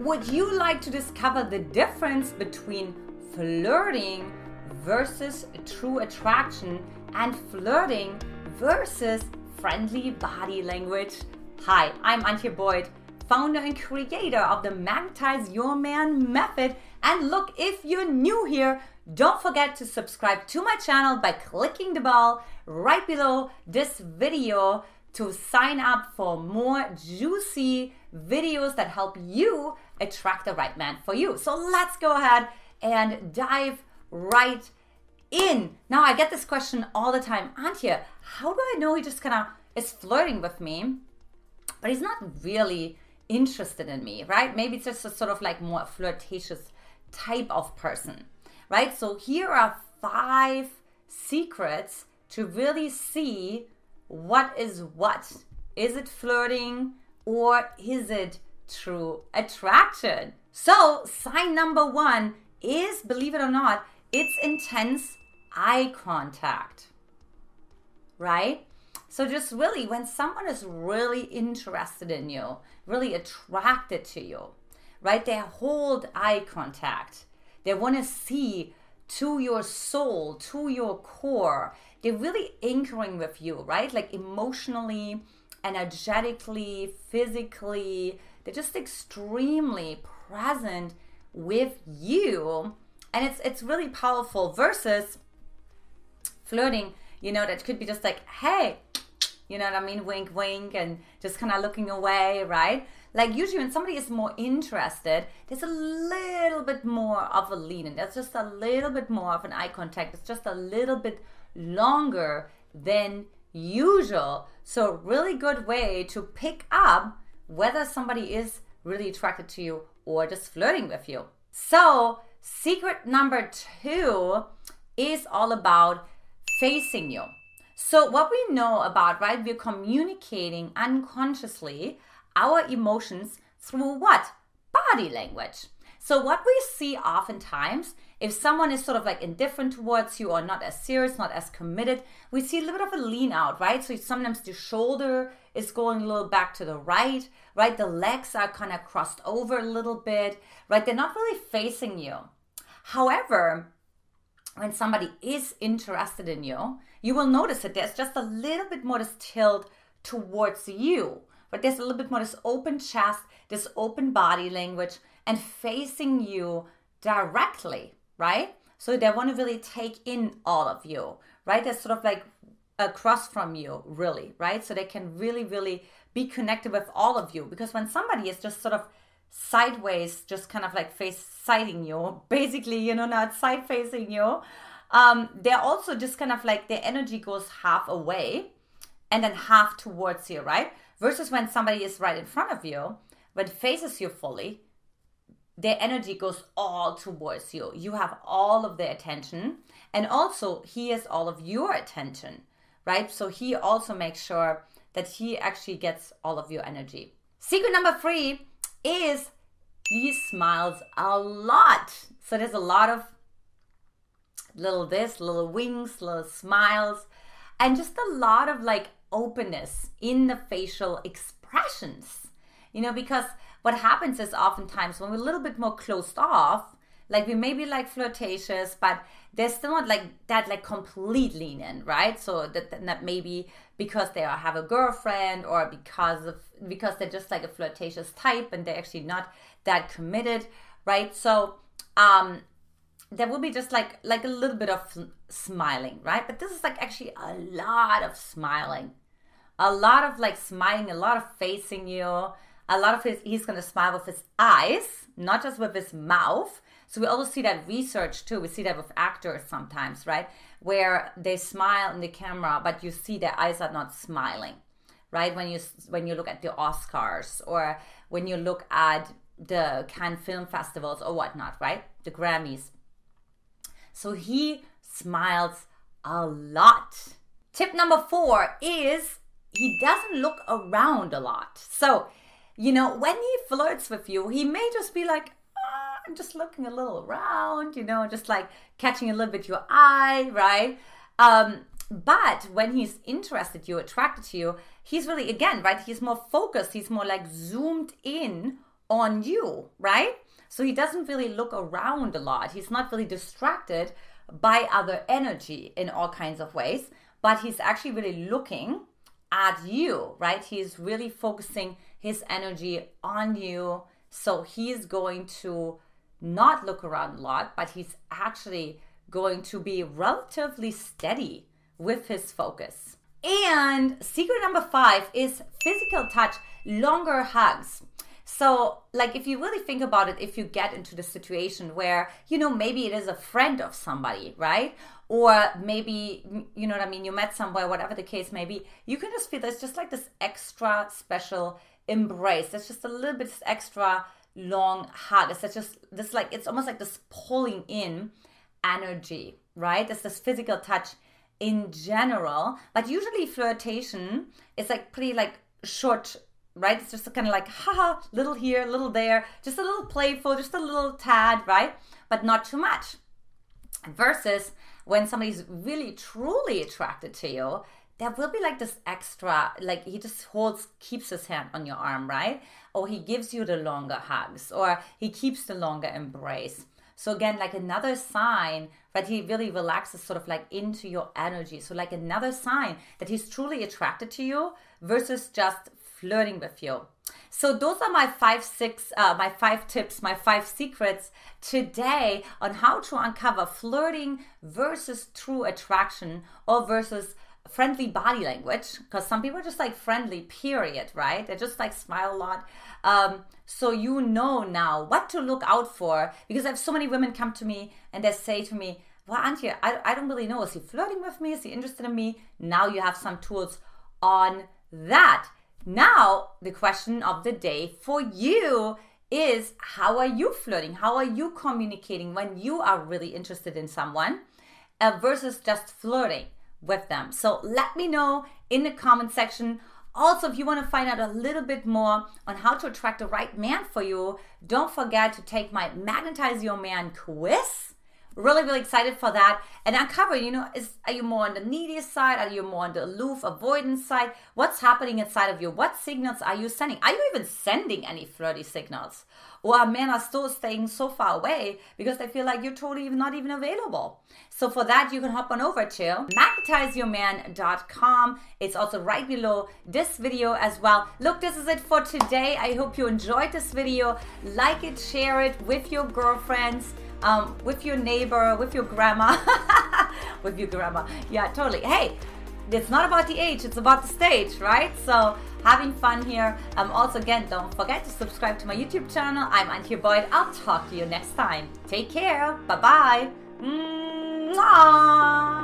Would you like to discover the difference between flirting versus true attraction and flirting versus friendly body language? Hi, I'm Antje Boyd, founder and creator of the Magnetize Your Man method. And look, if you're new here, don't forget to subscribe to my channel by clicking the bell right below this video to sign up for more juicy videos that help you attract the right man for you. So let's go ahead and dive right in. Now, I get this question all the time Antje, how do I know he just kind of is flirting with me, but he's not really interested in me, right? Maybe it's just a sort of like more flirtatious type of person, right? So here are five secrets to really see what is what. Is it flirting or is it true attraction? So, sign number one is, believe it or not, it's intense eye contact, right? So, just really, when someone is really interested in you, really attracted to you, right, they hold eye contact. They want to see to your soul, to your core. They're really anchoring with you, right? Like emotionally, energetically, physically. They're just extremely present with you. And it's it's really powerful versus flirting, you know, that could be just like, hey, you know what I mean? Wink, wink, and just kind of looking away, right? Like usually when somebody is more interested, there's a little bit more of a lean in. There's just a little bit more of an eye contact. It's just a little bit longer than usual. So really good way to pick up whether somebody is really attracted to you or just flirting with you. So secret number two is all about facing you. So, what we know about, right, we're communicating unconsciously our emotions through what? Body language. So, what we see oftentimes, if someone is sort of like indifferent towards you or not as serious, not as committed, we see a little bit of a lean out, right? So, sometimes the shoulder is going a little back to the right, right? The legs are kind of crossed over a little bit, right? They're not really facing you. However, when somebody is interested in you, you will notice that there's just a little bit more this tilt towards you. But there's a little bit more this open chest, this open body language, and facing you directly, right? So they want to really take in all of you, right? They're sort of like across from you, really, right? So they can really, really be connected with all of you. Because when somebody is just sort of sideways, just kind of like face siding you, basically, you know, not side facing you, um, they're also just kind of like their energy goes half away and then half towards you, right? Versus when somebody is right in front of you, but faces you fully, their energy goes all towards you. You have all of their attention, and also he has all of your attention, right? So he also makes sure that he actually gets all of your energy. Secret number three is he smiles a lot. So there's a lot of little this, little wings, little smiles, and just a lot of like openness in the facial expressions. You know, because what happens is oftentimes when we're a little bit more closed off, like we may be like flirtatious, but there's still not like that like complete lean in, right? So that, that maybe because they have a girlfriend or because of because they're just like a flirtatious type and they're actually not that committed, right? So um there will be just like like a little bit of smiling, right? But this is like actually a lot of smiling, a lot of like smiling, a lot of facing you, a lot of his. He's gonna smile with his eyes, not just with his mouth. So we also see that research too. We see that with actors sometimes, right? Where they smile in the camera, but you see their eyes are not smiling, right? When you when you look at the Oscars or when you look at the Cannes Film Festivals or whatnot, right? The Grammys so he smiles a lot. Tip number four is he doesn't look around a lot. So, you know, when he flirts with you, he may just be like, ah, I'm just looking a little around, you know, just like catching a little bit your eye, right? Um, but when he's interested you, attracted to you, he's really, again, right? He's more focused. He's more like zoomed in on you, right? So he doesn't really look around a lot. He's not really distracted by other energy in all kinds of ways, but he's actually really looking at you, right? He's really focusing his energy on you. So he's going to not look around a lot, but he's actually going to be relatively steady with his focus. And secret number five is physical touch, longer hugs. So, like, if you really think about it, if you get into the situation where, you know, maybe it is a friend of somebody, right? Or maybe, you know what I mean, you met somewhere, whatever the case may be, you can just feel there's just like this extra special embrace. That's just a little bit extra long hug. It's just this, like, it's almost like this pulling in energy, right? It's this physical touch in general. But usually, flirtation is like pretty, like, short right? It's just kind of like, haha, little here, little there, just a little playful, just a little tad, right? But not too much. Versus when somebody's really truly attracted to you, there will be like this extra, like he just holds, keeps his hand on your arm, right? Or he gives you the longer hugs, or he keeps the longer embrace. So again, like another sign that he really relaxes sort of like into your energy. So like another sign that he's truly attracted to you versus just flirting with you. So those are my five, six, uh, my five tips, my five secrets today on how to uncover flirting versus true attraction or versus friendly body language because some people are just like friendly period right? They just like smile a lot. Um, so you know now what to look out for because i have so many women come to me and they say to me well Antje I, I don't really know. Is he flirting with me? Is he interested in me? Now you have some tools on that. Now, the question of the day for you is how are you flirting? How are you communicating when you are really interested in someone uh, versus just flirting with them? So let me know in the comment section. Also, if you want to find out a little bit more on how to attract the right man for you, don't forget to take my Magnetize Your Man quiz Really, really excited for that. And uncover, you know, is are you more on the needy side? Are you more on the aloof, avoidance side? What's happening inside of you? What signals are you sending? Are you even sending any flirty signals? Or are men are still staying so far away because they feel like you're totally not even available. So for that, you can hop on over to magnetizeyourman.com. It's also right below this video as well. Look, this is it for today. I hope you enjoyed this video. Like it, share it with your girlfriends um, with your neighbor, with your grandma, with your grandma. Yeah, totally. Hey, it's not about the age, it's about the stage, right? So having fun here. Um, also, again, don't forget to subscribe to my YouTube channel. I'm Antje Boyd. I'll talk to you next time. Take care. Bye bye. Mwah.